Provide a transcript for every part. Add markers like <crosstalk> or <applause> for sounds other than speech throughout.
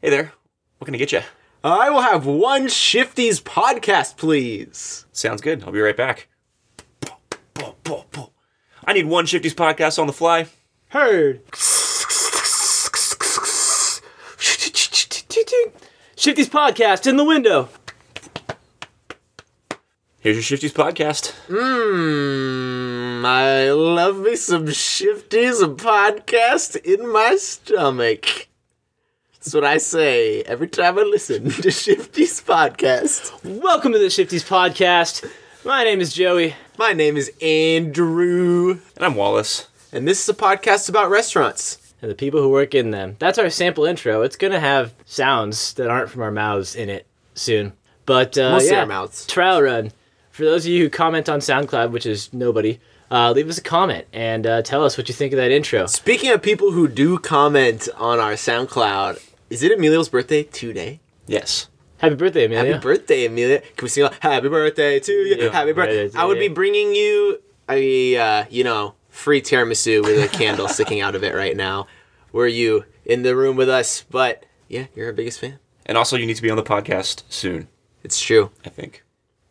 Hey there. What can I get you? I will have one Shifties podcast, please. Sounds good. I'll be right back. I need one Shifty's podcast on the fly. Heard. Shifty's podcast in the window. Here's your Shifty's podcast. Mmm, I love me some Shifties podcast in my stomach. That's what I say every time I listen <laughs> to Shifty's podcast. Welcome to the Shifty's podcast. My name is Joey. My name is Andrew, And I'm Wallace. and this is a podcast about restaurants. And the people who work in them. That's our sample intro. It's gonna have sounds that aren't from our mouths in it soon. But uh, Mostly yeah, our mouths. Trial run. For those of you who comment on SoundCloud, which is nobody, uh, leave us a comment and uh, tell us what you think of that intro. Speaking of people who do comment on our SoundCloud, is it Emilio's birthday today? Yes. Happy birthday, Amelia. Happy birthday, Amelia. Can we sing a happy birthday to you? Yeah. Happy birthday. Birthday I would be bringing you a, uh, you know, free tiramisu with a candle sticking out of it right now. Were you in the room with us? But yeah, you're our biggest fan. And also, you need to be on the podcast soon, It's true. I think.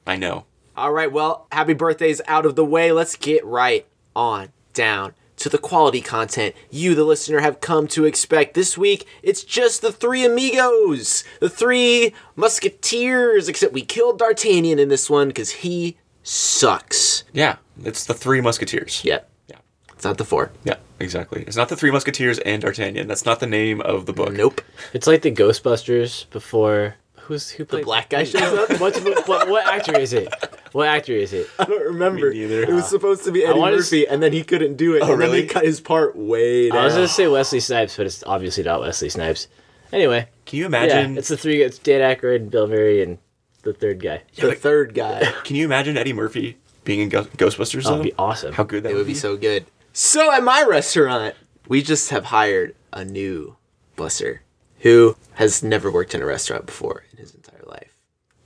I know. All right, well, happy birthday's out of the way. Let's get right on down to the quality content you, the listener, have come to expect. This week, it's just the three amigos, the three musketeers, except we killed D'Artagnan in this one because he sucks. Yeah, it's the Three Musketeers. Yep. Yeah. It's not the four. Yeah, exactly. It's not the Three Musketeers and D'Artagnan. That's not the name of the book. Nope. It's like the Ghostbusters before. Who's who The black guy shows up. What's, what, what actor is it? What actor is it? I don't remember. Me neither. It was supposed to be Eddie wanna Murphy, and then he couldn't do it, oh, and then they cut his part way down. I was gonna say Wesley Snipes, but it's obviously not Wesley Snipes. Anyway, Can you imagine? yeah, imagine? it's the three. It's Dan Aykroyd, Bill Murray, and the third guy. the third guy. <laughs> Can you imagine Eddie Murphy being in Go- Ghostbusters? That though? would be awesome. How good that It would be so good. So at my restaurant, we just have hired a new busser who has never worked in a restaurant before in his entire life.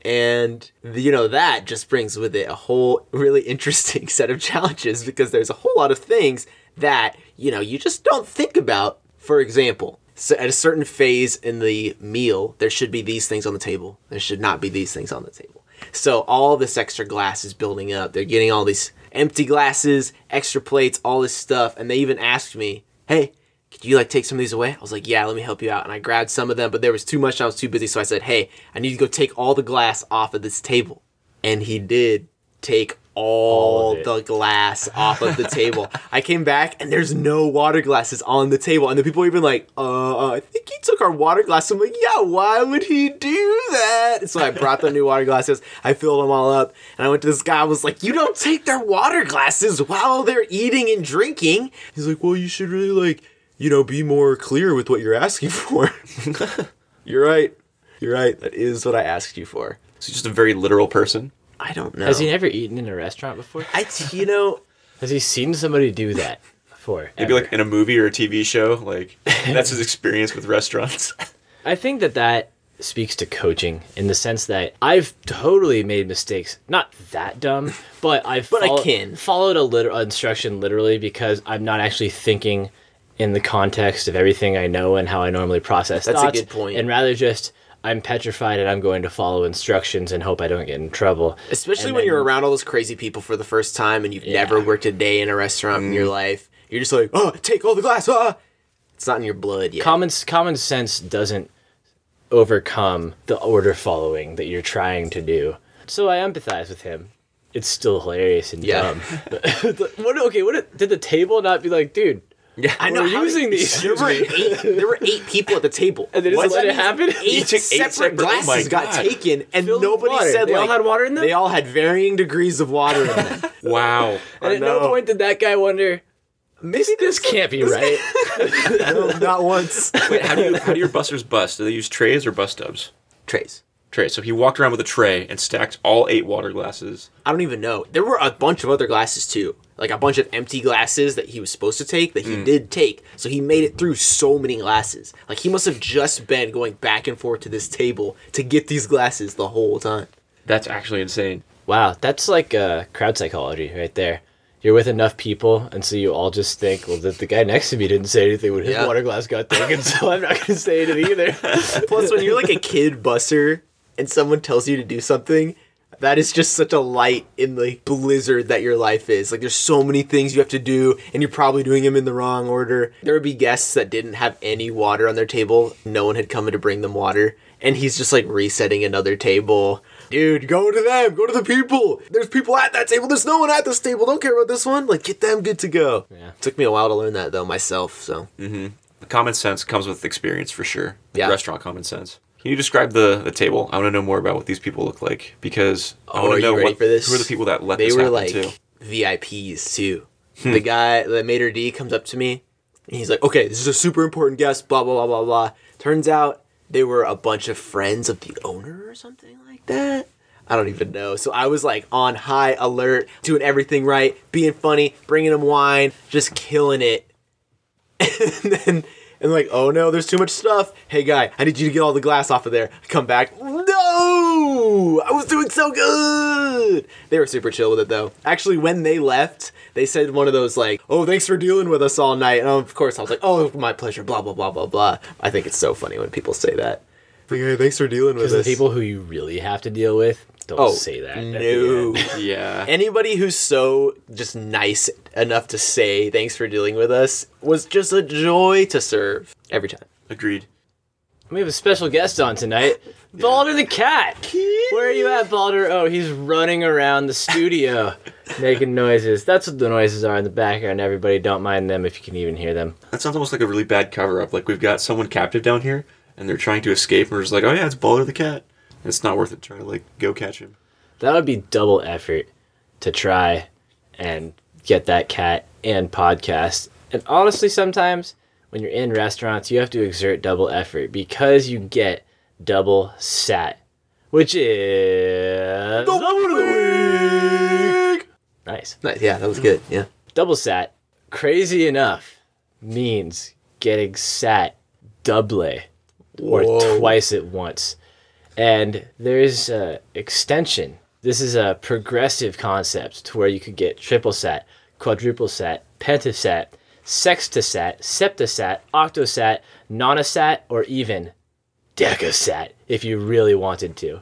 And you know that just brings with it a whole <laughs> really interesting set of challenges because there's a whole lot of things that, you know, you just don't think about. For example, so at a certain phase in the meal, there should be these things on the table. There should not be these things on the table. So all this extra glass is building up. They're getting all these empty glasses, extra plates, all this stuff, and they even asked me, "Hey, could you like take some of these away?" I was like, "Yeah, let me help you out." And I grabbed some of them, but there was too much. And I was too busy, so I said, "Hey, I need to go take all the glass off of this table." And he did take all, All the glass off of the table. I came back and there's no water glasses on the table, and the people were even like, "Uh, I think he took our water glass." I'm like, "Yeah, why would he do that?" So I brought the new water glasses. I filled them all up, and I went to this guy. I was like, "You don't take their water glasses while they're eating and drinking." He's like, "Well, you should really like, you know, be more clear with what you're asking <laughs> for." <laughs> you're right. You're right. That is what I asked you for. Is he just a very literal person? I don't know. Has he never eaten in a restaurant before? I, you know, <laughs> Has he seen somebody do that before? Maybe ever? like in a movie or a TV show. Like that's his experience with restaurants. I think that that speaks to coaching in the sense that I've totally made mistakes. Not that dumb, but I've But follow- can followed a literal instruction literally because I'm not actually thinking in the context of everything I know and how I normally process That's a good point. And rather just I'm petrified and I'm going to follow instructions and hope I don't get in trouble. Especially And when then- you're around all those crazy people for the first time and you've never worked a day in a restaurant in your life. You're just like, oh, take all the glass. Ah. It's not in your blood yet. common common sense doesn't overcome the order following that you're trying to do. So I empathize with him. It's still hilarious and Yeah. dumb. <laughs> <laughs> What? Okay, what did the table not be like, dude? Yeah, I know. we're using many- these. There were, eight, there were eight people at the table. And they just What let it happen? Eight, took eight separate, separate- oh glasses my got God. taken, and Filled with nobody water. said They all like had water in them? They all had varying degrees of water in them. <laughs> wow. And I at no know. point did that guy wonder, maybe this can't be right. <laughs> no, <laughs> not once. Wait, how do you how do your busters bust? Do they use trays or bus tubs? Trays. Tray. So he walked around with a tray and stacked all eight water glasses. I don't even know. There were a bunch of other glasses too. Like a bunch of empty glasses that he was supposed to take that he did take. So he made it through so many glasses. Like he must have just been going back and forth to this table to get these glasses the whole time. That's actually insane. Wow, that's like uh, crowd psychology right there. you're with enough people, and so you all just think, well, the, the guy next to me didn't say anything when his Yeah. water glass got taken, <laughs> so I'm not going to say anything either. <laughs> Plus, when you're like a kid busser and someone tells you to do something, that is just such a light in the blizzard that your life is. Like, there's so many things you have to do, and you're probably doing them in the wrong order. There would be guests that didn't have any water on their table. No one had come in to bring them water, and he's just like resetting another table. Dude, go to them. Go to the people. There's people at that table. There's no one at this table. Don't care about this one. Like, get them good to go. Yeah. Took me a while to learn that though myself. So Mhm. Common sense comes with experience for sure. Yeah. Restaurant common sense. Can you describe the, the table? I want to know more about what these people look like because I Oh, want to you know what, for this? who are the people that let they this were happen like too. VIPs too. The guy, the maitre d, comes up to me. And he's like, "Okay, this is a super important guest." Blah blah blah blah blah. Turns out they were a bunch of friends of the owner or something like that. I don't even know. So I was like on high alert, doing everything right, being funny, bringing them wine, just killing it. <laughs> and then and like, oh no, there's too much stuff. Hey guy, I need you to get all the glass off of there. Come back. No, I was doing so good. They were super chill with it though. Actually, when they left, they said one of those like, "Oh, thanks for dealing with us all night." And of course, I was like, "Oh, my pleasure." Blah blah blah blah blah. I think it's so funny when people say that. Like, hey, thanks for dealing with Because the us. people who you really have to deal with don't oh, say that. No. <laughs> Yeah. Anybody who's so just nice enough to say thanks for dealing with us was just a joy to serve every time. Agreed. We have a special guest on tonight, Balder the cat. Where are you at, Balder? Oh, he's running around the studio, <laughs> making noises. That's what the noises are in the background. Everybody, don't mind them if you can even hear them. That sounds almost like a really bad cover up. Like we've got someone captive down here and they're trying to escape and we're just like, oh yeah, it's Balder the cat. And it's not worth it trying to like go catch him. That would be double effort to try and get that cat and podcast. And honestly, sometimes when you're in restaurants, you have to exert double effort because you get double sat, which is double of the week. nice. Nice. Yeah, that was good. Yeah. Double sat, crazy enough, means getting sat double or Whoa. twice at once. And there's a extension. This is a progressive concept to where you could get triple sat, quadruple sat, pentasat, sextasat, septasat, octosat, nonosat, or even decasat if you really wanted to.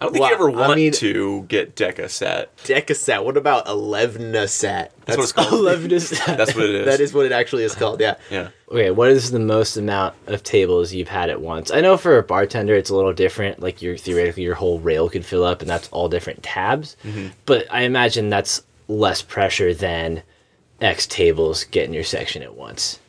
I don't think Wow, you ever I want mean- to get Deca set. Decasat. What about Elevnasat? That's what it's called. <laughs> Elevenasat. <laughs> That's what it is. That is what it actually is called. Yeah. Yeah. Okay, what is the most amount of tables you've had at once? I know for a bartender it's a little different. Like your theoretically your whole rail could fill up, and that's all different tabs. Mm-hmm. But I imagine that's less pressure than X tables getting your section at once.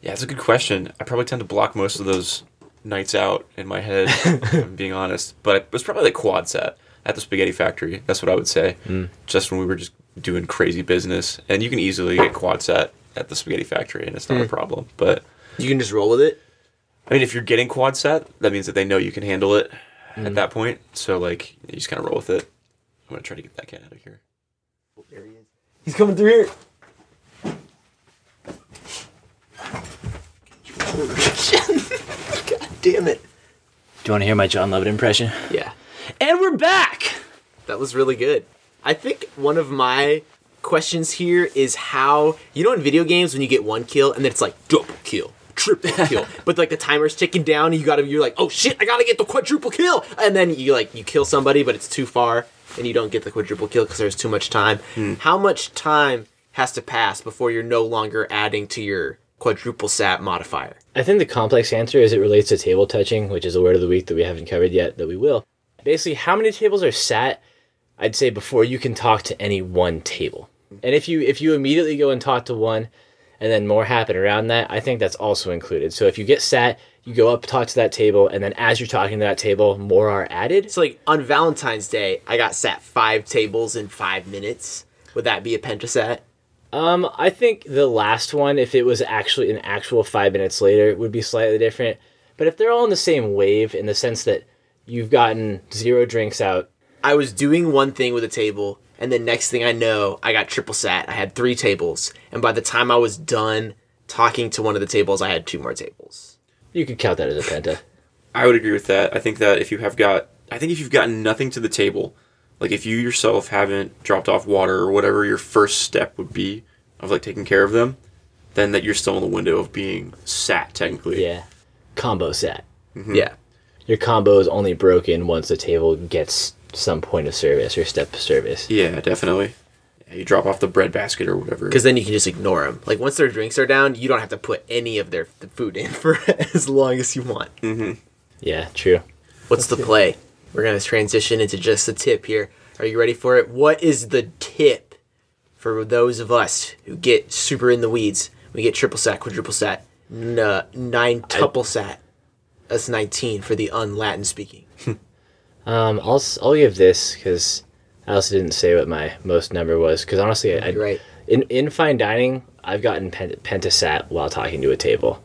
Yeah, it's a good question. I probably tend to block most of those nights out in my head, if I'm <laughs> being honest. But it was probably like quad set at the Spaghetti Factory. That's what I would say. Hmm. Just when we were just doing crazy business. And you can easily get quad set at the Spaghetti Factory, and it's not a hmm. problem. But You can just roll with it. I mean, if you're getting quad set, that means that they know you can handle it at hmm. that point. So, like, you just kind of roll with it. I'm going to try to get that cat out of here. There he is. He's coming through here. <laughs> God damn it. Do you want to hear my John Lovett impression? Yeah. And we're back. That was really good. I think one of my questions here is how you know in video games when you get one kill and then it's like double kill, triple <laughs> kill, but like the timer's ticking down and you gotta you're like oh shit I gotta get the quadruple kill and then you like you kill somebody but it's too far and you don't get the quadruple kill because there's too much time. Hmm. How much time has to pass before you're no longer adding to your quadruple sat modifier? I think the complex answer is it relates to table touching, which is a word of the week that we haven't covered yet, that we will. Basically, how many tables are sat, I'd say, before you can talk to any one table. And if you if you immediately go and talk to one and then more happen around that, I think that's also included. So if you get sat, you go up, talk to that table, and then as you're talking to that table, more are added. So like on Valentine's Day, I got sat five tables in five minutes. Would that be a pentasat? Um, I think the last one, if it was actually an actual five minutes later, would be slightly different. But if they're all in the same wave, in the sense that you've gotten zero drinks out, I was doing one thing with a table, and then next thing I know, I got triple sat. I had three tables, and by the time I was done talking to one of the tables, I had two more tables. you could count that as a penta. <laughs> I would agree with that. I think that if you have got, I think if you've gotten nothing to the table, Like if you yourself haven't dropped off water or whatever your first step would be of like taking care of them, then that you're still in the window of being sat technically. Yeah. Combo set. Mm-hmm. Yeah. Your combo is only broken once the table gets some point of service or step of service. Yeah, definitely. Yeah, you drop off the bread basket or whatever. Because then you can just ignore them. Like once their drinks are down, you don't have to put any of their the food in <laughs> for as long as you want. Mm-hmm. Yeah, true. What's the play? We're gonna transition into just the tip here. Are you ready for it? What is the tip for those of us who get super in the weeds? We get triple sat, quadruple sat, n- uh, nine tuple sat. That's nineteen for the un-Latin speaking. <laughs> Um, I'll I'll give this because I also didn't say what my most number was because honestly, I, right. in in fine dining, I've gotten pen- pentasat while talking to a table,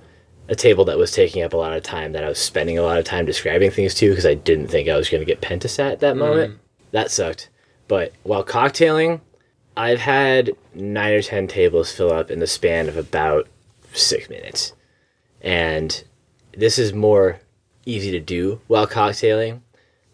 a table that was taking up a lot of time that I was spending a lot of time describing things to because I didn't think I was going to get pentasat at that mm. moment. That sucked. But while cocktailing, I've had nine or ten tables fill up in the span of about six minutes, and this is more easy to do while cocktailing.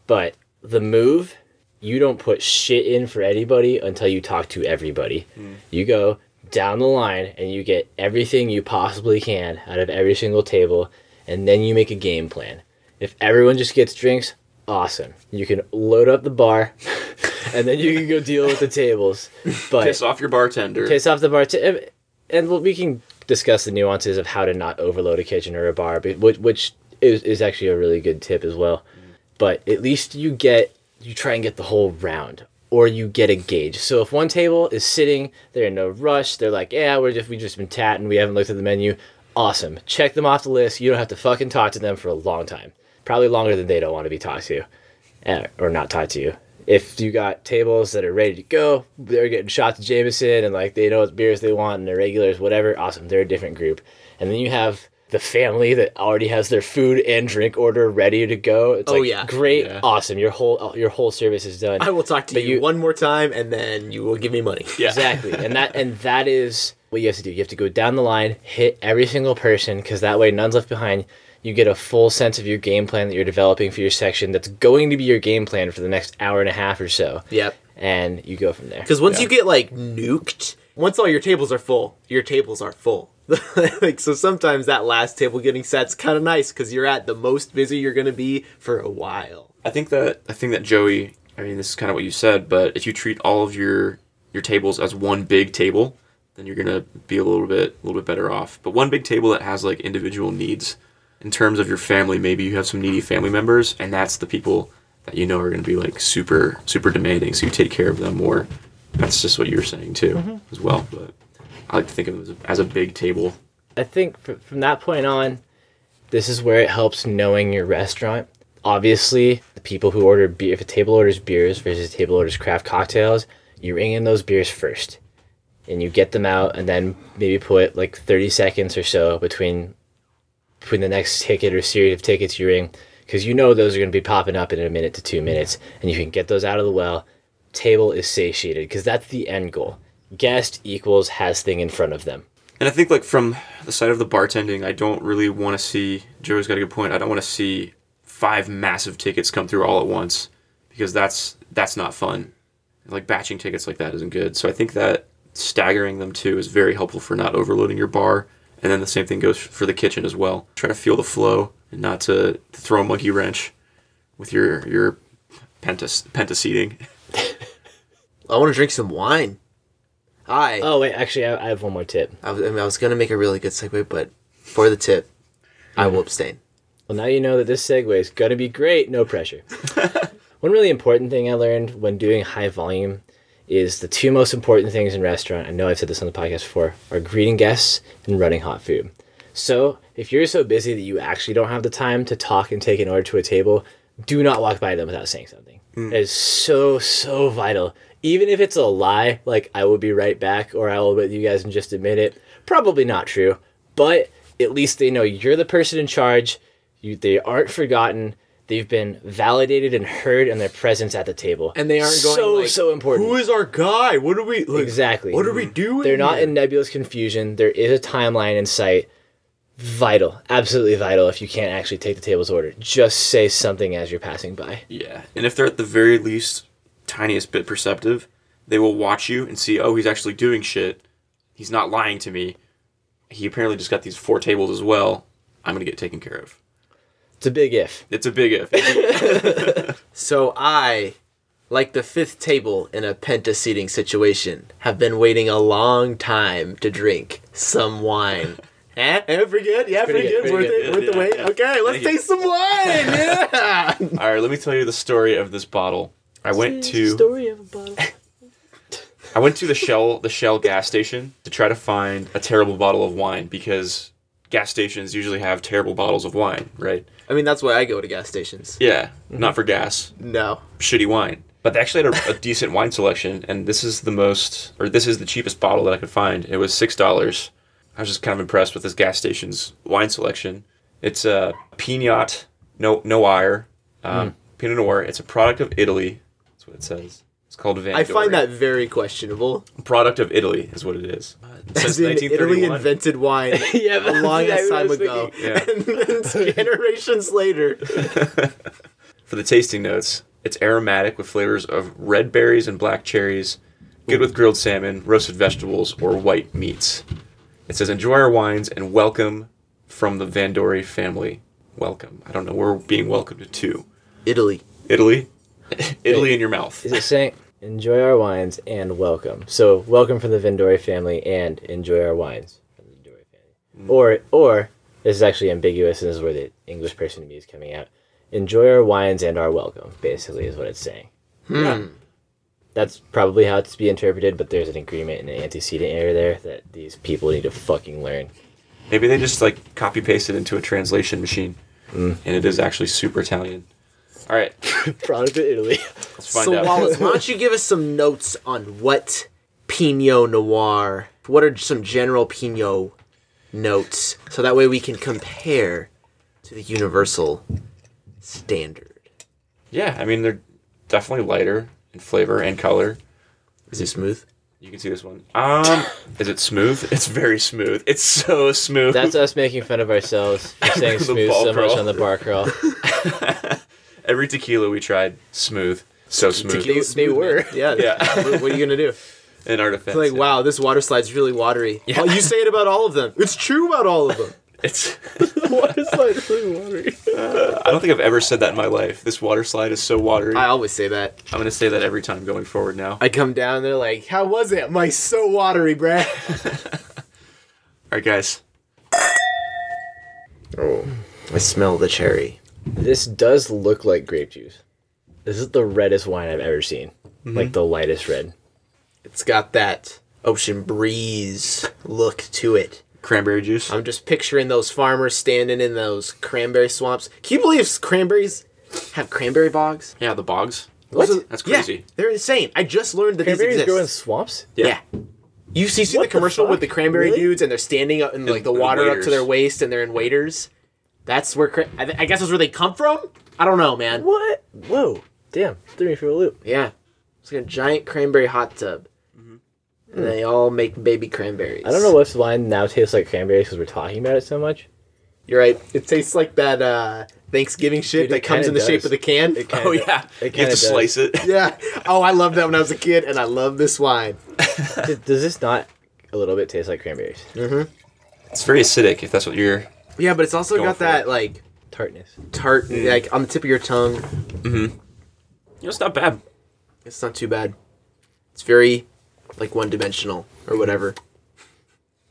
But the move, you don't put shit in for anybody until you talk to everybody. Mm. You go down the line and you get everything you possibly can out of every single table, and then you make a game plan. If everyone just gets drinks, awesome. You can load up the bar, <laughs> and then you can go deal with the tables. But Piss off your bartender. piss off the bartender, and we can discuss the nuances of how to not overload a kitchen or a bar but which, which is, is actually a really good tip as well but at least you get you try and get the whole round or you get a gauge so if one table is sitting they're in no rush they're like yeah we're just we just been tatting we haven't looked at the menu awesome check them off the list you don't have to fucking talk to them for a long time probably longer than they don't want to be talked to uh, or not talked to you. If you got tables that are ready to go, they're getting shots of Jameson and like they know what beers they want and they're regulars, whatever. Awesome, they're a different group. And then you have the family that already has their food and drink order ready to go. It's Oh, like, yeah. great, Yeah. awesome. Your whole your whole service is done. I will talk to But you, you- one more time, and then you will give me money. Yeah. Exactly, <laughs> and that and that is what you have to do. You have to go down the line, hit every single person, because that way none's left behind. You get a full sense of your game plan that you're developing for your section. That's going to be your game plan for the next hour and a half or so. Yep. and you go from there. Because once Yeah. you get like nuked, once all your tables are full, your tables are full. <laughs> like so, sometimes that last table getting set's kind of nice because you're at the most busy you're gonna be for a while. I think that I think that Joey. I mean, this is kind of what you said, but if you treat all of your your tables as one big table, then you're gonna be a little bit a little bit better off. But one big table that has like individual needs in terms of your family, maybe you have some needy family members, and that's the people that you know are gonna be like super super demanding. So you take care of them more. That's just what you're saying too, mm-hmm. as well. But I like to think of it as a, as a big table. I think fr- from that point on, this is where it helps knowing your restaurant. Obviously, the people who order beer, if a table orders beers versus a table orders craft cocktails, you ring in those beers first, and you get them out, and then maybe put like thirty seconds or so between between the next ticket or series of tickets you ring, because you know those are going to be popping up in a minute to two minutes, and you can get those out of the well. Table is satiated because that's the end goal. Guest equals has thing in front of them. And I think like from the side of the bartending, I don't really want to see. Joe's got a good point. I don't want to see five massive tickets come through all at once because that's that's not fun. Like batching tickets like that isn't good. So I think that staggering them too is very helpful for not overloading your bar. And then the same thing goes for the kitchen as well. Try to feel the flow and not to throw a monkey wrench with your your pentas penta seating. <laughs> I want to drink some wine. Hi. Oh wait, actually, I, I have one more tip. I was, I, mean, I was gonna make a really good segue, but for the tip, I will abstain. Well, now you know that this segue is gonna be great. No pressure. <laughs> one really important thing I learned when doing high volume is the two most important things in restaurant. I know I've said this on the podcast before: are greeting guests and running hot food. So if you're so busy that you actually don't have the time to talk and take an order to a table, do not walk by them without saying something. Mm. It is so so vital. Even if it's a lie, like I will be right back or I will with you guys in just a minute. Probably not true, but at least they know you're the person in charge. You, they aren't forgotten. They've been validated and heard in their presence at the table, And they aren't going so like, so important. Who is our guy? What are we like, Exactly. What are we mm-hmm. doing? They're not here? in nebulous confusion. There is a timeline in sight. Vital, absolutely vital. If you can't actually take the table's order, just say something as you're passing by. Yeah, and if they're at the very least tiniest bit perceptive, they will watch you and see, oh, he's actually doing shit. He's not lying to me. He apparently just got these four tables as well. I'm gonna get taken care of. It's a big if. It's a big if. <laughs> <laughs> So I, like the fifth table in a penta seating situation, have been waiting a long time to drink some wine. <laughs> Eh? Eh, pretty good. Yeah, pretty, pretty good. good, Worth pretty it. good. Worth the wait. yeah. Okay, let's Thank you. taste some wine. Yeah. All right, let me tell you the story of this bottle. I went to story of a bottle. <laughs> I went to the Shell the Shell gas station to try to find a terrible bottle of wine because gas stations usually have terrible bottles of wine, right? I mean, that's why I go to gas stations. Yeah, not for gas, No. shitty wine. But they actually had a, a <laughs> decent wine selection, and this is the most, or this is the cheapest bottle that I could find. It was six dollars. I was just kind of impressed with this gas station's wine selection. It's a Pinot no Noir, um, Pinot Noir. It's a product of Italy. That's what it says. It's called Van. I find that very questionable. product of Italy is what it is. It As says in, Italy invented wine <laughs> Yeah, a that's long exactly ass time ago. Yeah. <laughs> And then generations later. <laughs> For the tasting notes, it's aromatic with flavors of red berries and black cherries, good with grilled salmon, roasted vegetables, or white meats. It says, enjoy our wines and welcome from the Vandori family. Welcome. I don't know. We're being welcomed to Italy. Italy. <laughs> Italy in your mouth. Is it saying enjoy our wines and welcome? So welcome from the Vendori family and enjoy our wines from the Vendori family. Mm. Or or this is actually ambiguous and this is where the English person in me is coming out. Enjoy our wines and our welcome, basically is what it's saying. Hmm. Yeah. That's probably how it's to be interpreted, but there's an agreement and an antecedent error there that these people need to fucking learn. Maybe they just like copy pasted into a translation machine, mm. and it is actually super Italian. All right, <laughs> Product of Italy. let's find so out. Wallace, why don't you <laughs> give us some notes on what Pinot Noir? What are some general Pinot notes, so that way we can compare to the universal standard. yeah, I mean they're definitely lighter in flavor and color. Is it smooth? You can see this one. Um, <laughs> is it smooth? It's very smooth. It's so smooth. That's us making fun of ourselves for saying smooth ball so much on the bar crawl. Every tequila we tried, smooth, so smooth. Tequila's They- they smooth, were. man. Yeah. Yeah. <laughs> what, what are you gonna do? In our defense, It's like, yeah. wow, this water slide's really watery. Yeah. Oh, you say it about all of them. It's true about all of them. <laughs> It's. <laughs> water slide is really watery. I don't think I've ever said that in my life. This water slide is so watery. I always say that. I'm gonna say that every time going forward now. I come down, they're like, "How was it?" I'm "So watery, bruh." All right, guys. Oh, I smell the cherry. This does look like grape juice. This is the reddest wine I've ever seen. Mm-hmm. Like the lightest red. It's got that ocean breeze look to it. Cranberry juice. I'm just picturing those farmers standing in those cranberry swamps. Can you believe cranberries have cranberry bogs? yeah, the bogs. What? That's crazy. Yeah, crazy. they're insane. I just learned that Cranberries these grow in swamps? Yeah. yeah. You see, see What the the commercial fuck? with the cranberry Really? dudes and they're standing up in like the In- in water up to their waist and they're in waders. That's where I, th- I guess that's where they come from. I don't know, man. What? Whoa. Damn. Threw me for a loop. Yeah, it's like a giant cranberry hot tub, and they all make baby cranberries. I don't know what's wine now tastes like cranberries because we're talking about it so much. You're right. It tastes like that uh, Thanksgiving shit Dude, that comes kinda in the shape of the can. It kinda Oh yeah, It you have to does. slice it. yeah. Oh, I loved that when I was a kid, and I love this wine. Does <laughs> does this not a little bit taste like cranberries? Mm-hmm. It's very acidic. If that's what you're. Yeah, but it's also Going got for that it. like Tartness. tart, mm. like on the tip of your tongue. Mm-hmm. You know, it's not bad. It's not too bad. It's very like one dimensional or whatever.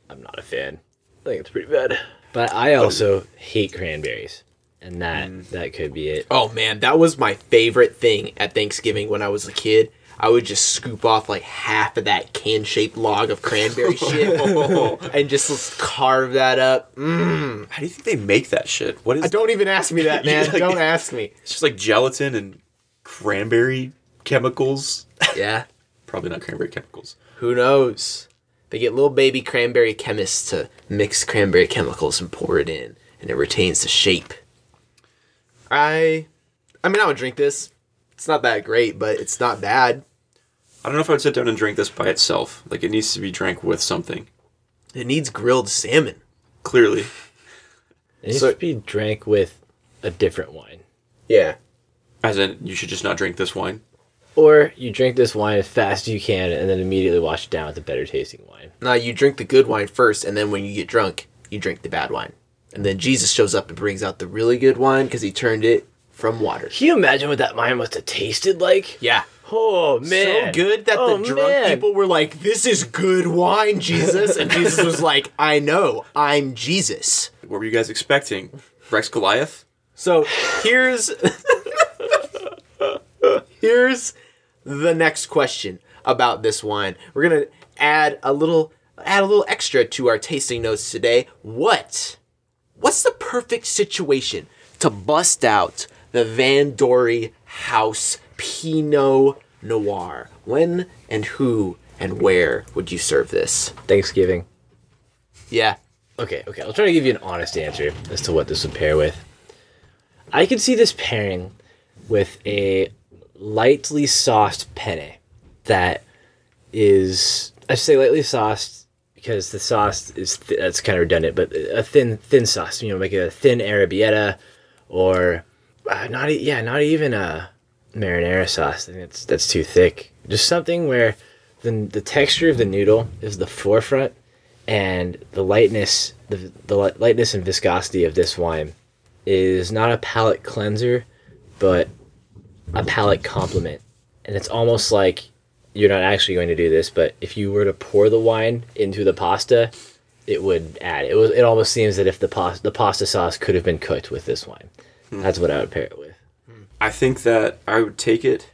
I'm not a fan. I think it's pretty bad. But I also hate cranberries. And that mm. that could be it. Oh man, that was my favorite thing at Thanksgiving when I was a kid. I would just scoop off like half of that can-shaped log of cranberry <laughs> shit <laughs> and just carve that up. Mm. How do you think they make that shit? What is? Uh, Don't even ask me that, <laughs> man. Yeah. Don't ask me. It's just like gelatin and cranberry chemicals. Yeah. Probably not cranberry chemicals. Who knows? They get little baby cranberry chemists to mix cranberry chemicals and pour it in, and it retains the shape. I, I mean, I would drink this. It's not that great, but it's not bad. I don't know if I would sit down and drink this by itself. Like it needs to be drank with something. It needs grilled salmon. Clearly, It needs So- to be drank with a different wine. Yeah. as in you should just not drink this wine. Or you drink this wine as fast as you can and then immediately wash it down with a better tasting wine. Now you drink the good wine first, and then when you get drunk, you drink the bad wine. And then Jesus shows up and brings out the really good wine because he turned it from water. Can you imagine what that wine must have tasted like? Yeah. Oh man. So good that Oh, the drunk man. people were like, This is good wine, Jesus. And Jesus was <laughs> like, I know, I'm Jesus. What were you guys expecting? Rex Goliath? So here's here's the next question about this wine. We're gonna add a little add a little extra to our tasting notes today. What what's the perfect situation to bust out the Van Dory House Pinot Noir? When and who and where would you serve this? Thanksgiving. Yeah. Okay, okay. I'll try to give you an honest answer as to what this would pair with. I could see this pairing with a lightly sauced penne that is I say lightly sauced because the sauce is th- that's kind of redundant, but a thin thin sauce. You know, make a thin arrabbiata or uh, not e- yeah, not even a marinara sauce. I think that's that's too thick. Just something where the the texture of the noodle is the forefront and the lightness the, the lightness and viscosity of this wine is not a palate cleanser but a palate complement and it's almost like you're not actually going to do this but if you were to pour the wine into the pasta it would add it was it almost seems that if the pasta the pasta sauce could have been cooked with this wine that's what i would pair it with I think that I would take it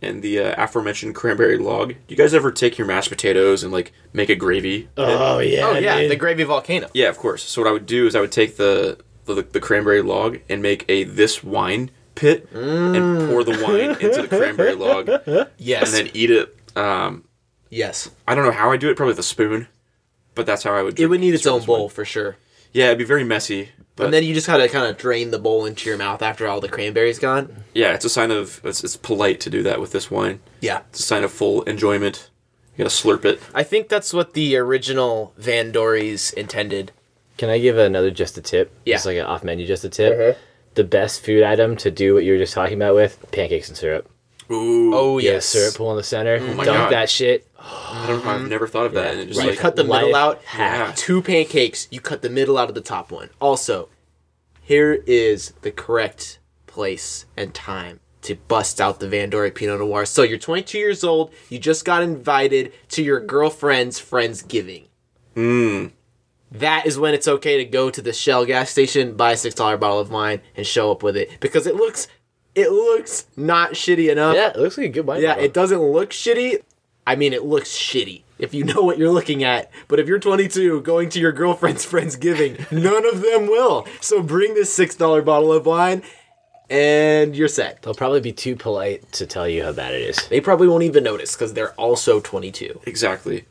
and the uh, aforementioned cranberry log. Do you guys ever take your mashed potatoes and like make a gravy? oh yeah Oh yeah, dude. the gravy volcano. Yeah, of course. So what I would do is I would take the the, the cranberry log and make a this wine pit and pour the wine into the cranberry log <laughs> Yes, and then eat it. Um, yes. I don't know how I do it, probably with a spoon, but that's how I would. It would need its own this wine. bowl for sure. Yeah, it'd be very messy, but And then you just gotta kind of drain the bowl into your mouth after all the cranberry's gone. yeah, it's a sign of it's, it's polite to do that with this wine. Yeah. It's a sign of full enjoyment. You gotta slurp it. I think that's what the original Van Dory's intended. Can I give another just a tip? Yeah. Just like an off menu just a tip. Uh-huh. The best food item to do what you were just talking about with pancakes and syrup. Ooh, Oh Yeah, yes. syrup pool in the center. my Dunk God. that shit. I don't know. I've never thought of that. And it just Right. like you cut the life middle out. hack. Two pancakes. You cut the middle out of the top one. Also, here is the correct place and time to bust out the Van Dory Pinot Noir. So you're 22 years old. You just got invited to your girlfriend's friendsgiving. mm, that is when it's okay to go to the Shell gas station, buy a six dollar bottle of wine, and show up with it because it looks it looks not shitty enough. Yeah, it looks like a good wine. Yeah, bottle. it doesn't look shitty. I mean, it looks shitty if you know what you're looking at. But if you're 22 going to your girlfriend's <laughs> friend's giving, none of them will. So bring this six dollar bottle of wine, and you're set. They'll probably be too polite to tell you how bad it is. They probably won't even notice because they're also 22. exactly.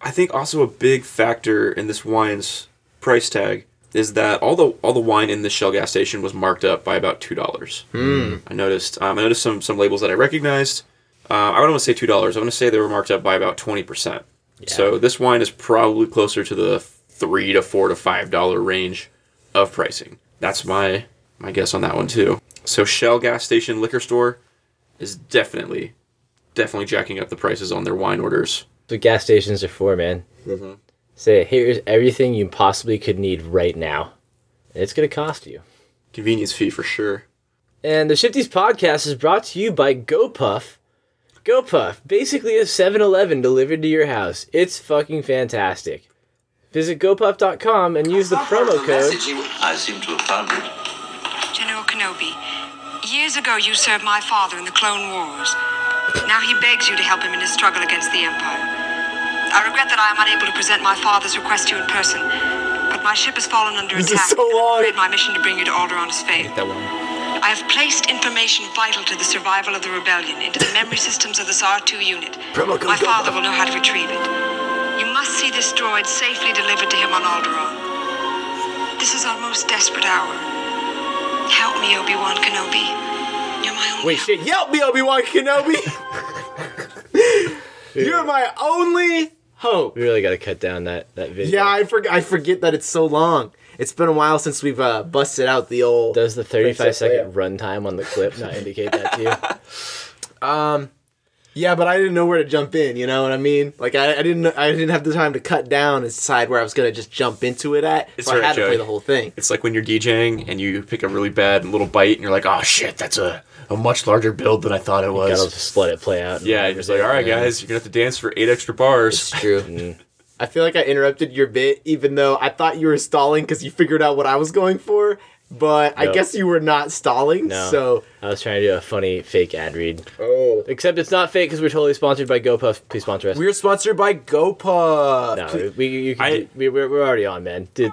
I think also a big factor in this wine's price tag is that all the all the wine in the Shell gas station was marked up by about two dollars. Mm. I noticed. Um, I noticed some some labels that I recognized. Uh, I don't want to say two dollars. I want to say they were marked up by about twenty percent. So this wine is probably closer to the three to four to five dollar range of pricing. That's my my guess on that one too. So Shell gas station liquor store is definitely definitely jacking up the prices on their wine orders. That's what gas stations are for, man. Mm-hmm. Say, here's everything you possibly could need right now. And it's going to cost you. Convenience fee for sure. And the Shifties podcast is brought to you by GoPuff. GoPuff, basically a 7 Eleven delivered to your house. It's fucking fantastic. Visit gopuff.com and use the promo code. I seem to have found it. General Kenobi, years ago you served my father in the Clone Wars. Now he begs you to help him in his struggle against the Empire. I regret that I am unable to present my father's request to you in person, but my ship has fallen under This is attack. so long. I made my mission to bring you to Alderaan as faith. That one. I have placed information vital to the survival of the rebellion into the memory systems of this R2 unit. Promo code My father will know how to retrieve it. You must see this droid safely delivered to him on Alderaan. This is our most desperate hour. Help me, Obi-Wan Kenobi. You're my only Wait, shit. Help me, Obi Wan Kenobi. <laughs> You're my only hope. We really got to cut down that, that video. Yeah, I forget. I forget that it's so long. It's been a while since we've uh, busted out the old. Does the 35 Princess second runtime on the clip not indicate that to you? <laughs> Um, Yeah, but I didn't know where to jump in. You know what I mean? Like I, I didn't I didn't have the time to cut down and decide where I was gonna just jump into it at. It's so I alright, had to play Joey. the whole thing. It's like when you're DJing and you pick a really bad little bite and you're like, oh shit, that's a, a much larger build than I thought it was. Gotta just let it play out. yeah, and you're just like, all right, guys, you're gonna have to dance for eight extra bars. It's true. <laughs> Mm. I feel like I interrupted your bit, even though I thought you were stalling because you figured out what I was going for. But I guess you were not stalling. No. So I was trying to do a funny fake ad read. oh, Except it's not fake because we're totally sponsored by GoPuff. Please sponsor us. we're sponsored by GoPuff. no, we, you can I- do- we, we're, we're already on, man. Dude,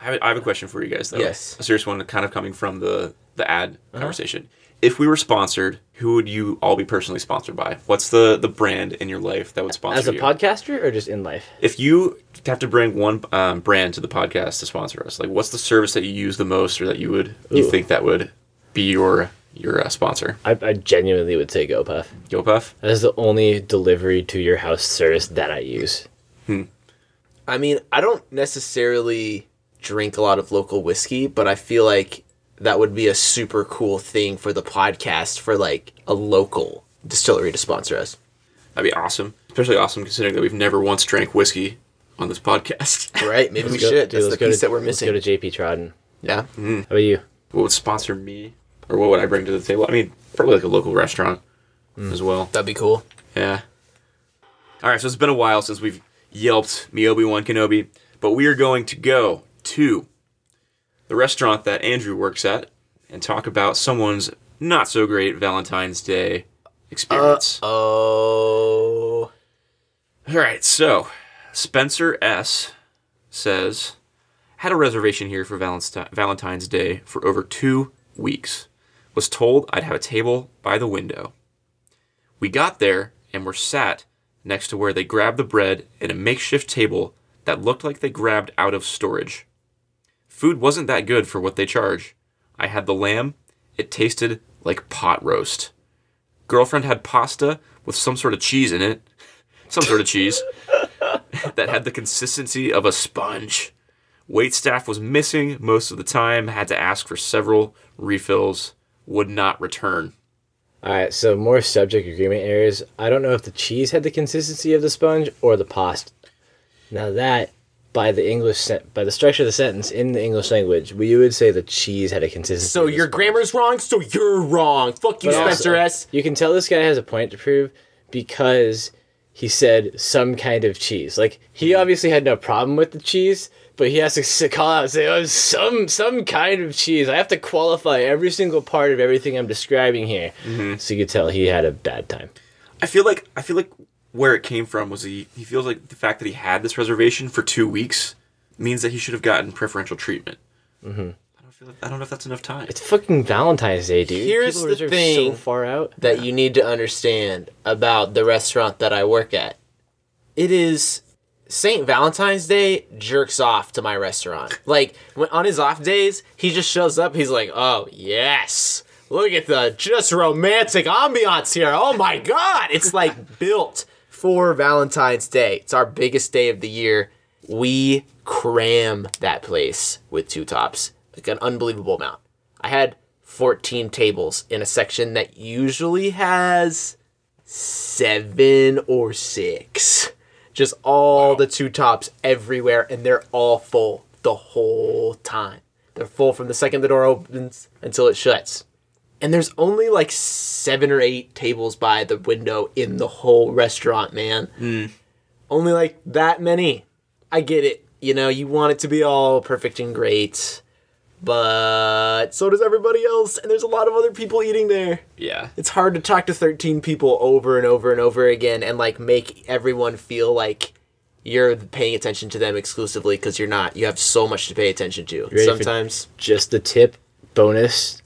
I have, I have a question for you guys, though. Yes. A serious one, kind of coming from the the ad conversation. If we were sponsored, who would you all be personally sponsored by? What's the the brand in your life that would sponsor as a you? podcaster or just in life? if you have to bring one um, brand to the podcast to sponsor us, like what's the service that you use the most, or that you would you think that would be your your uh, sponsor? I, I genuinely would say GoPuff. GoPuff. That is the only delivery to your house service that I use. Hmm. I mean, I don't necessarily drink a lot of local whiskey, but I feel like that would be a super cool thing for the podcast for like a local distillery to sponsor us. That'd be awesome. Especially awesome considering that we've never once drank whiskey on this podcast. <laughs> Right? Maybe we Go- should. dude, That's the go piece to- that we're let's missing. go to JP Trodden. yeah. Mm-hmm. How about you? what would sponsor me, or what would I bring to the table? I mean, probably like a local restaurant mm. as well. That'd be cool. Yeah. All right, so it's been a while since we've yelped me Obi Wan Kenobi, but we are going to go to the restaurant that Andrew works at and talk about someone's not so great Valentine's Day experience. Oh. All right, so Spencer S says had a reservation here for Valentine's Day for over two weeks. Was told I'd have a table by the window. We got there and were sat next to where they grabbed the bread in a makeshift table that looked like they grabbed out of storage. Food wasn't that good for what they charge. I had the lamb. It tasted like pot roast. Girlfriend had pasta with some sort of cheese in it. Some sort of cheese <laughs> that had the consistency of a sponge. Wait staff was missing most of the time, had to ask for several refills, would not return. All right, so more subject agreement areas. I don't know if the cheese had the consistency of the sponge or the pasta. Now that, by the English by the structure of the sentence in the English language, we would say the cheese had a consistency. So your grammar's wrong, so you're wrong. Fuck you, But also, Spencer S. You can tell this guy has a point to prove because he said some kind of cheese. Like he mm-hmm. obviously had no problem with the cheese, but he has to call out and say, "Oh, some some kind of cheese." I have to qualify every single part of everything I'm describing here, mm-hmm. so you could tell he had a bad time. I feel like I feel like where it came from was he he feels like the fact that he had this reservation for two weeks means that he should have gotten preferential treatment. Mm-hmm. I don't feel like, I don't know if that's enough time. It's fucking Valentine's Day, dude. Here's People the thing so far out. that you need to understand about the restaurant that I work at. It is St. Valentine's Day jerks off to my restaurant. <laughs> Like when on his off days, he just shows up. He's like, "Oh yes, look at the just romantic ambiance here. Oh my god, it's like built for Valentine's Day. It's our biggest day of the year. We cram that place with two tops, like an unbelievable amount. I had 14 tables in a section that usually has seven or six. Just all the two tops everywhere, and they're all full the whole time. They're full from the second the door opens until it shuts. And there's only like seven or eight tables by the window in the whole restaurant, man. Hmm. Only like that many. I get it. You know, you want it to be all perfect and great, but so does everybody else, and there's a lot of other people eating there. yeah. It's hard to talk to 13 people over and over and over again and like make everyone feel like you're paying attention to them exclusively because you're not. You have so much to pay attention to. Sometimes. Just the tip bonus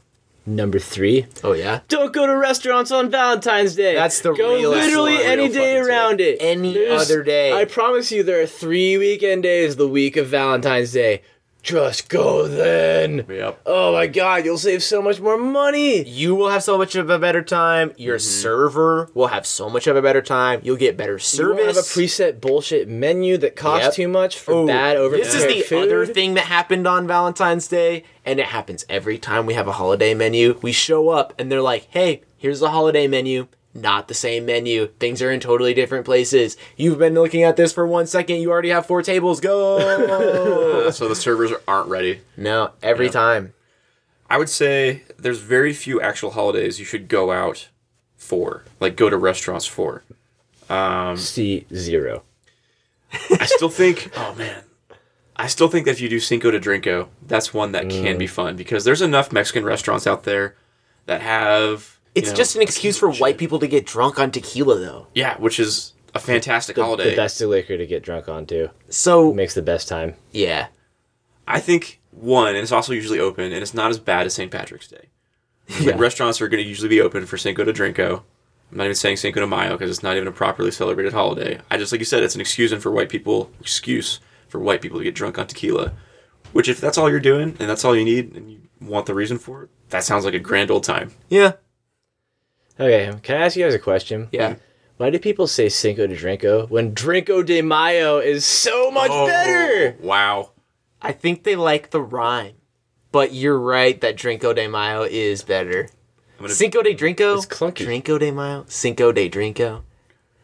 number three. Oh, yeah? Don't go to restaurants on Valentine's Day. That's the go real- literally any day around it. Any other day. I promise you, there are three weekend days the week of Valentine's Day. Just go then. Yep. Oh my god, you'll save so much more money. You will have so much of a better time. Your mm-hmm. server will have so much of a better time. You'll get better You won't have a preset bullshit menu that costs Yep. too much for Oh, bad over This is the food. other thing that happened on Valentine's Day, and it happens every time we have a holiday menu. We show up and they're like, "Hey, here's the holiday menu. Not the same menu. Things are in totally different places. You've been looking at this for one second. You already have four tables. Go. <laughs> so the servers aren't ready. no, every Yeah. time. I would say there's very few actual holidays you should go out for, like go to restaurants for. Um, C zero. I still think, <laughs> oh man, I still think that if you do Cinco de Drinko, that's one that can be fun because there's enough Mexican restaurants out there that have. You It's know, just an excuse for tequila white people to get drunk on tequila, though. Yeah, which is a fantastic The, holiday. the best liquor to get drunk on too. So Makes the best time. yeah, I think one, and it's also usually open, and it's not as bad as St. Patrick's Day. Like, restaurants are going to usually be open for Cinco de Drinko. I'm not even saying Cinco de Mayo because it's not even a properly celebrated holiday. I just like you said, it's an excuse for white people excuse for white people to get drunk on tequila. Which, if that's all you're doing and that's all you need, and you want the reason for it, that sounds like a grand old time. yeah, Okay, can I ask you guys a question? yeah. Why do people say Cinco de Drinko when Drinko de Mayo is so much better? Oh, Wow. I think they like the rhyme, but you're right that Drinko de Mayo is better. I'm gonna, Cinco de Drinko. It's clunky. Drinko de Mayo. Cinco de Drinko.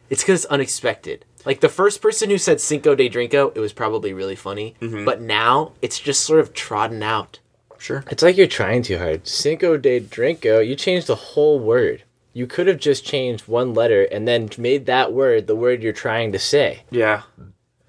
It's because it's unexpected. Like the first person who said Cinco de Drinko, it was probably really funny. Mm-hmm. But now it's just sort of trodden out. sure. It's like you're trying too hard. Cinco de Drinko, you changed the whole word. You could have just changed one letter and then made that word the word you're trying to say. Yeah.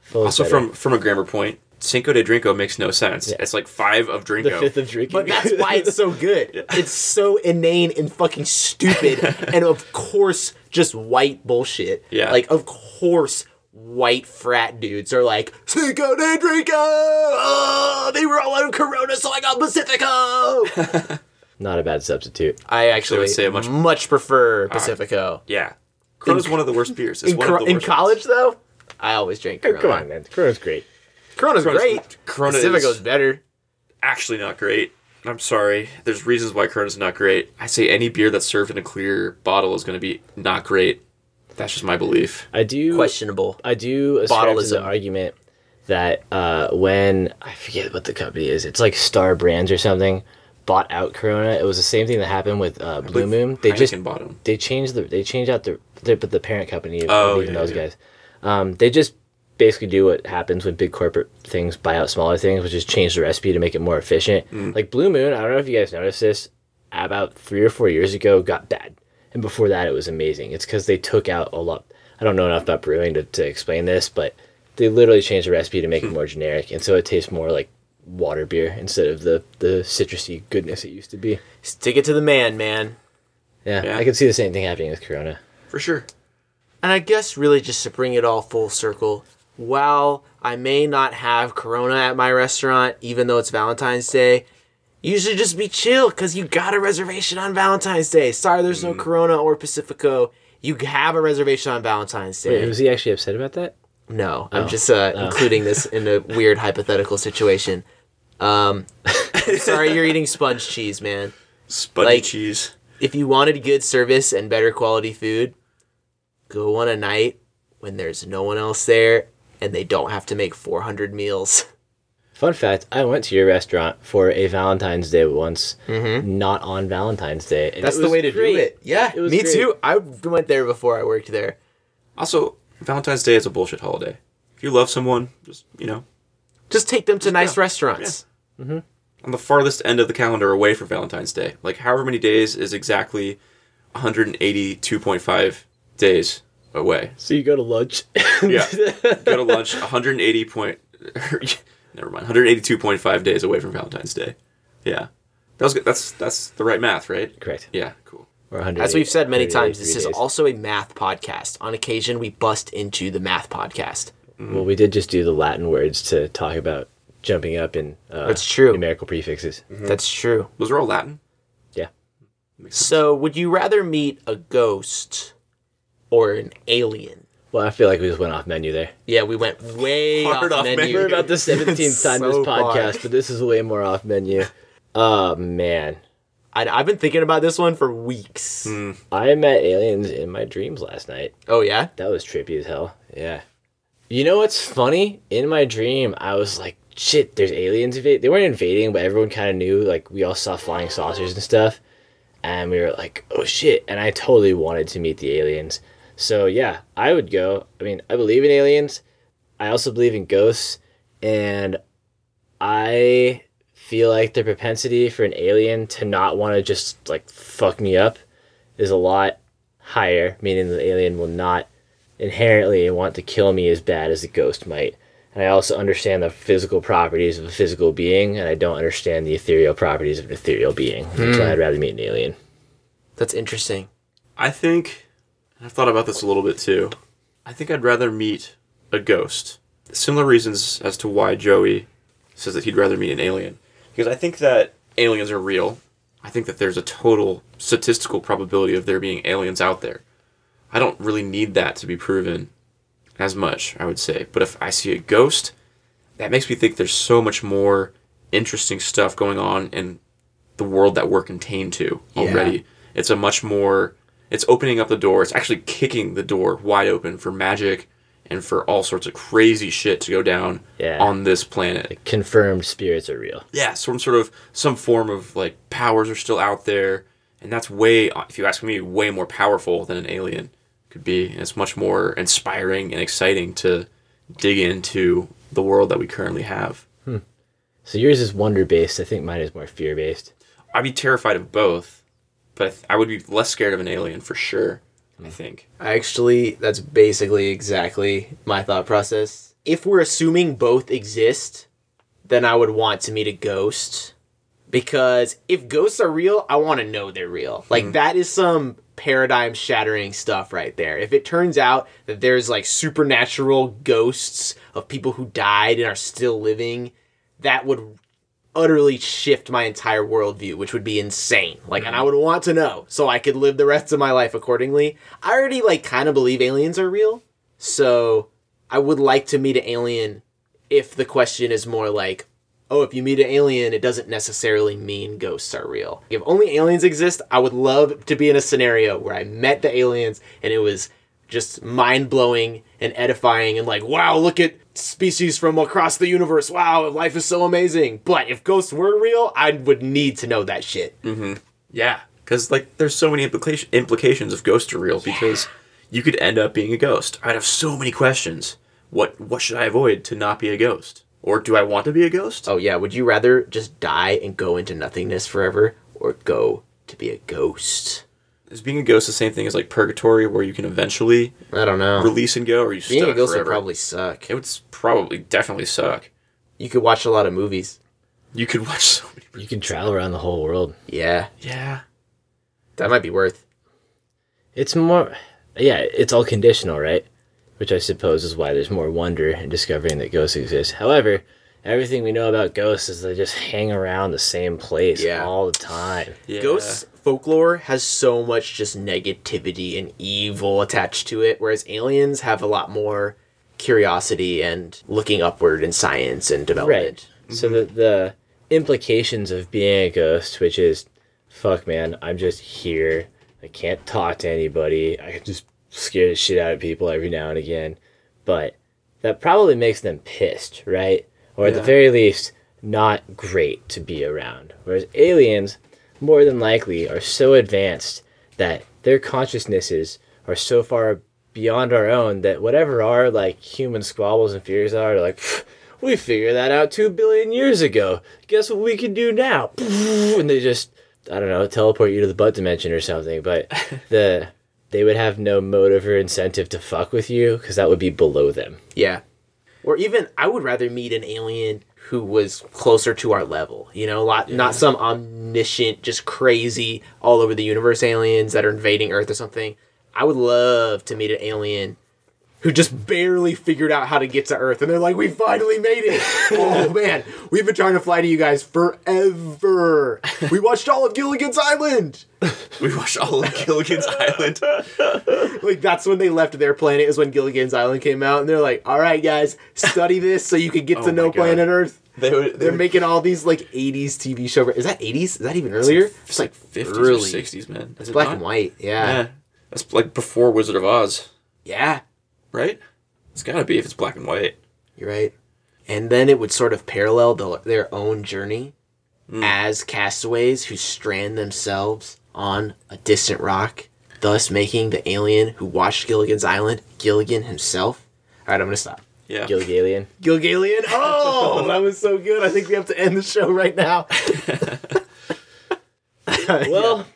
Feels Also, better. from from a grammar point, Cinco de Drinko makes no sense. It's like five of the Drinko. fifth of drinking. But that's <laughs> why it's so good. It's so inane and fucking stupid. <laughs> and of course, just white bullshit. Yeah. Like, of course, white frat dudes are like, Cinco de Drinko! Oh, ah, they were all out of Corona, so I got Pacifico! <laughs> Not a bad substitute. I actually would say much- much, prefer Pacifico. yeah. Corona's one of the worst beers. It's in one cor- of the in worst college, though, I always drink Corona. Come on, man. Corona's great. Corona's, Corona's- great. Corona Pacifico's is- better. actually not great. I'm sorry. There's reasons why Corona's not great. I say any beer that's served in a clear bottle is going to be not great. That's just my belief. I do Questionable. I do ascribe to the Bottleism. argument that uh, when I forget what the company is, it's like Star Brands or something, bought out Corona. It was the same thing that happened with uh, Blue Moon. They just Heineken bottom. they changed the they changed out the the, but the parent company. Oh, yeah, those yeah. guys. Um, they just basically do what happens when big corporate things buy out smaller things, which is change the recipe to make it more efficient. Mm. Like Blue Moon, I don't know if you guys noticed this, about three or four years ago, got bad, and before that, it was amazing. It's because they took out a lot. I don't know enough about brewing to, to explain this, but they literally changed the recipe to make Hmm. it more generic, and so it tastes more like water beer instead of the the citrusy goodness it used to be. Stick it to the man, man. Yeah, Yeah. I could see the same thing happening with Corona. For sure. And I guess really just to bring it all full circle, while I may not have Corona at my restaurant, even though it's Valentine's Day, you should just be chill because you got a reservation on Valentine's Day. Sorry, there's no Corona or Pacifico. You have a reservation on Valentine's Day. Wait, was he actually upset about that? No, I'm just uh, including this in a weird <laughs> hypothetical situation. Um, <laughs> sorry, you're eating sponge cheese, man. Spuddy Like- cheese. If you wanted good service and better quality food, go on a night when there's no one else there and they don't have to make 400 meals. Fun fact: I went to your restaurant for a Valentine's Day once, not on Valentine's Day. and Mm-hmm. That's the way to great. do it. Yeah, It me great. too. I went there before I worked there. Also, Valentine's Day is a bullshit holiday. If you love someone, just, you know, Just take them to nice go. restaurants. Mm-hmm. on the farthest end of the calendar away from Valentine's Day. Like, however many days is exactly 182.5 days away. So you go to lunch. Yeah. <laughs> Go to lunch 180 point. <laughs> never mind. 182.5 days away from Valentine's Day. Yeah. That was good. That's that's the right math, right? Correct. Yeah. Cool. As we've said many times, this is days. also a math podcast. On occasion, we bust into the math podcast. Well, we did just do the Latin words to talk about jumping up in uh, That's true. numerical prefixes. That's true. Those are all Latin. Yeah. So, would you rather meet a ghost or an alien? Well, I feel like we just went off menu there. Yeah, we went way <laughs> Hard off, off menu. menu. We're about the <laughs> 17th time So this podcast, far. but this is way more off menu. Oh, man. I, I've been thinking about this one for weeks. I met aliens in my dreams last night. Oh yeah, That was trippy as hell. Yeah. You know what's funny? In my dream, I was like, shit, there's aliens invade. They weren't invading, but everyone kind of knew. Like, we all saw flying saucers and stuff. and we were like, oh shit. And I totally wanted to meet the aliens. So yeah, I would go. I mean, I believe in aliens. I also believe in ghosts. And I feel like the propensity for an alien to not want to just like fuck me up is a lot higher, meaning the alien will not inherently want to kill me as bad as a ghost might. And I also understand the physical properties of a physical being, and I don't understand the ethereal properties of an ethereal being. That's hmm. why I'd rather meet an alien. That's interesting. I think, I've thought about this a little bit too. I think I'd rather meet a ghost. Similar reasons as to why Joey says that he'd rather meet an alien. Because I think that aliens are real. I think that there's a total statistical probability of there being aliens out there. I don't really need that to be proven as much, I would say. But if I see a ghost, that makes me think there's so much more interesting stuff going on in the world that we're contained to already. It's a much more it's opening up the door. It's actually kicking the door wide open for magic and for all sorts of crazy shit to go down Yeah. on this planet. Confirmed spirits are real. Yeah, some sort of some form of like powers are still out there, and that's way, if you ask me, way more powerful than an alien could be. And it's much more inspiring and exciting to dig into the world that we currently have. Hmm. So yours is wonder based. I think mine is more fear based. I'd be terrified of both, but I, th- I would be less scared of an alien for sure. I hmm. think. I actually, that's basically exactly my thought process. If we're assuming both exist, then I would want to meet a ghost. Because if ghosts are real, I want to know they're real. Like, mm-hmm. that is some paradigm shattering stuff right there. If it turns out that there's like supernatural ghosts of people who died and are still living, that would utterly shift my entire worldview, which would be insane. Like, and I mm-hmm. would want to know so I could live the rest of my life accordingly. I already like kind of believe aliens are real, so I would like to meet an alien if the question is more like, oh, if you meet an alien, it doesn't necessarily mean ghosts are real. If only aliens exist, I would love to be in a scenario where I met the aliens and it was just mind blowing and edifying and like, wow, look at species from across the universe. Wow, life is so amazing. But if ghosts were real, I would need to know that shit. Mm-hmm. Yeah, because like there's so many implication implications of ghosts are real because you could end up being a ghost. I'd have so many questions. What what should I avoid to not be a ghost? Or do I want to be a ghost? Oh, yeah, would you rather just die and go into nothingness forever or go to be a ghost? Is being a ghost the same thing as like purgatory, where you can eventually I don't know. release and go, or are you Being stuck a ghost forever? would probably suck. It would s- probably definitely suck. You could watch a lot of movies. You could <laughs> watch so many. You can travel around the whole world. Yeah, Yeah. that might be worth. It's more, yeah, it's all conditional, right? Which I suppose is why there's more wonder in discovering that ghosts exist. However, everything we know about ghosts is they just hang around the same place Yeah. all the time. yeah. Ghosts folklore has so much just negativity and evil attached to it, whereas aliens have a lot more curiosity and looking upward in science and development. Right. So the the implications of being a ghost, which is, fuck man, I'm just here. I can't talk to anybody. I can just scare the shit out of people every now and again. But that probably makes them pissed, right? Or at the very least, not great to be around. Whereas aliens, more than likely, are so advanced that their consciousnesses are so far beyond our own that whatever our like human squabbles and fears are, like, we figured that out two billion years ago. Guess what we can do now? And they just, I don't know, teleport you to the butt dimension or something. But <laughs> the they would have no motive or incentive to fuck with you because that would be below them. Yeah. Or even I would rather meet an alien who was closer to our level. You know, lot, not some omniscient, just crazy all over the universe aliens that are invading Earth or something. I would love to meet an alien who just barely figured out how to get to Earth and they're like, We finally made it. <laughs> oh man, we've been trying to fly to you guys forever. We watched all of Gilligan's Island. We watched all of Gilligan's Island. <laughs> Like that's when they left their planet is when Gilligan's Island came out and they're like, All right guys, study this so you can get <laughs> Oh to know God. planet Earth. They would, they They're would making all these like '80s TV show. Is that '80s? Is that even earlier? It's like 50s early. or 60s, man. Is it black not? and white. Yeah. Yeah. That's like before Wizard of Oz, yeah, right? It's gotta be if it's black and white. you're right. And then it would sort of parallel the, their own journey Hmm. as castaways who strand themselves on a distant rock, thus making the alien who watched Gilligan's Island Gilligan himself. All right, I'm gonna stop. Yeah. Gilgalian. Gilgalian. <laughs> Oh, that was so good. I think we have to end the show right now. <laughs> <laughs> Well,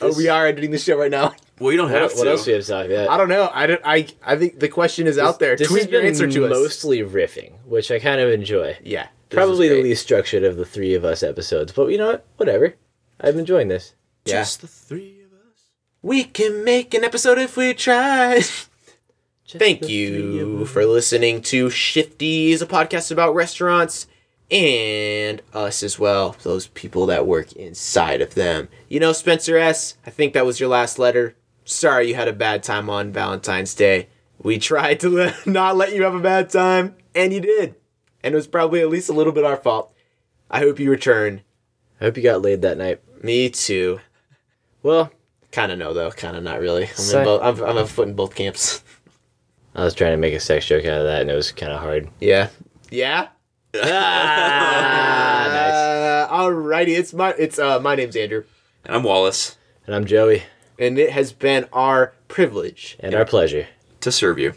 Oh, we are ending the show right now. Well, you don't have what, to. what else do we have to talk about? I don't know. I don't. I. I think the question is out there. This Tweet has your been answer to us. mostly riffing, which I kind of enjoy. Yeah. Probably the least structured of the three of us episodes, but you know what? Whatever. I'm enjoying this. Yeah. Just the three of us. We can make an episode if we try. <laughs> Thank you for listening to Shifties, a podcast about restaurants and us as well, those people that work inside of them. You know, Spencer S., I think that was your last letter. Sorry you had a bad time on Valentine's Day. We tried to let, <laughs> not let you have a bad time, and you did. And it was probably at least a little bit our fault. I hope you return. I hope you got laid that night. Me too. Well, Kind of no, though. Kind of not really. I'm, in Sorry. both, I'm, I'm a foot in both camps. <laughs> I was trying to make a sex joke out of that, and it was kind of hard. Yeah. Yeah? <laughs> Ah, Uh, alrighty, it's my it's uh my name's Andrew, And I'm Wallace And I'm Joey, and it has been our privilege and our pleasure. to serve you.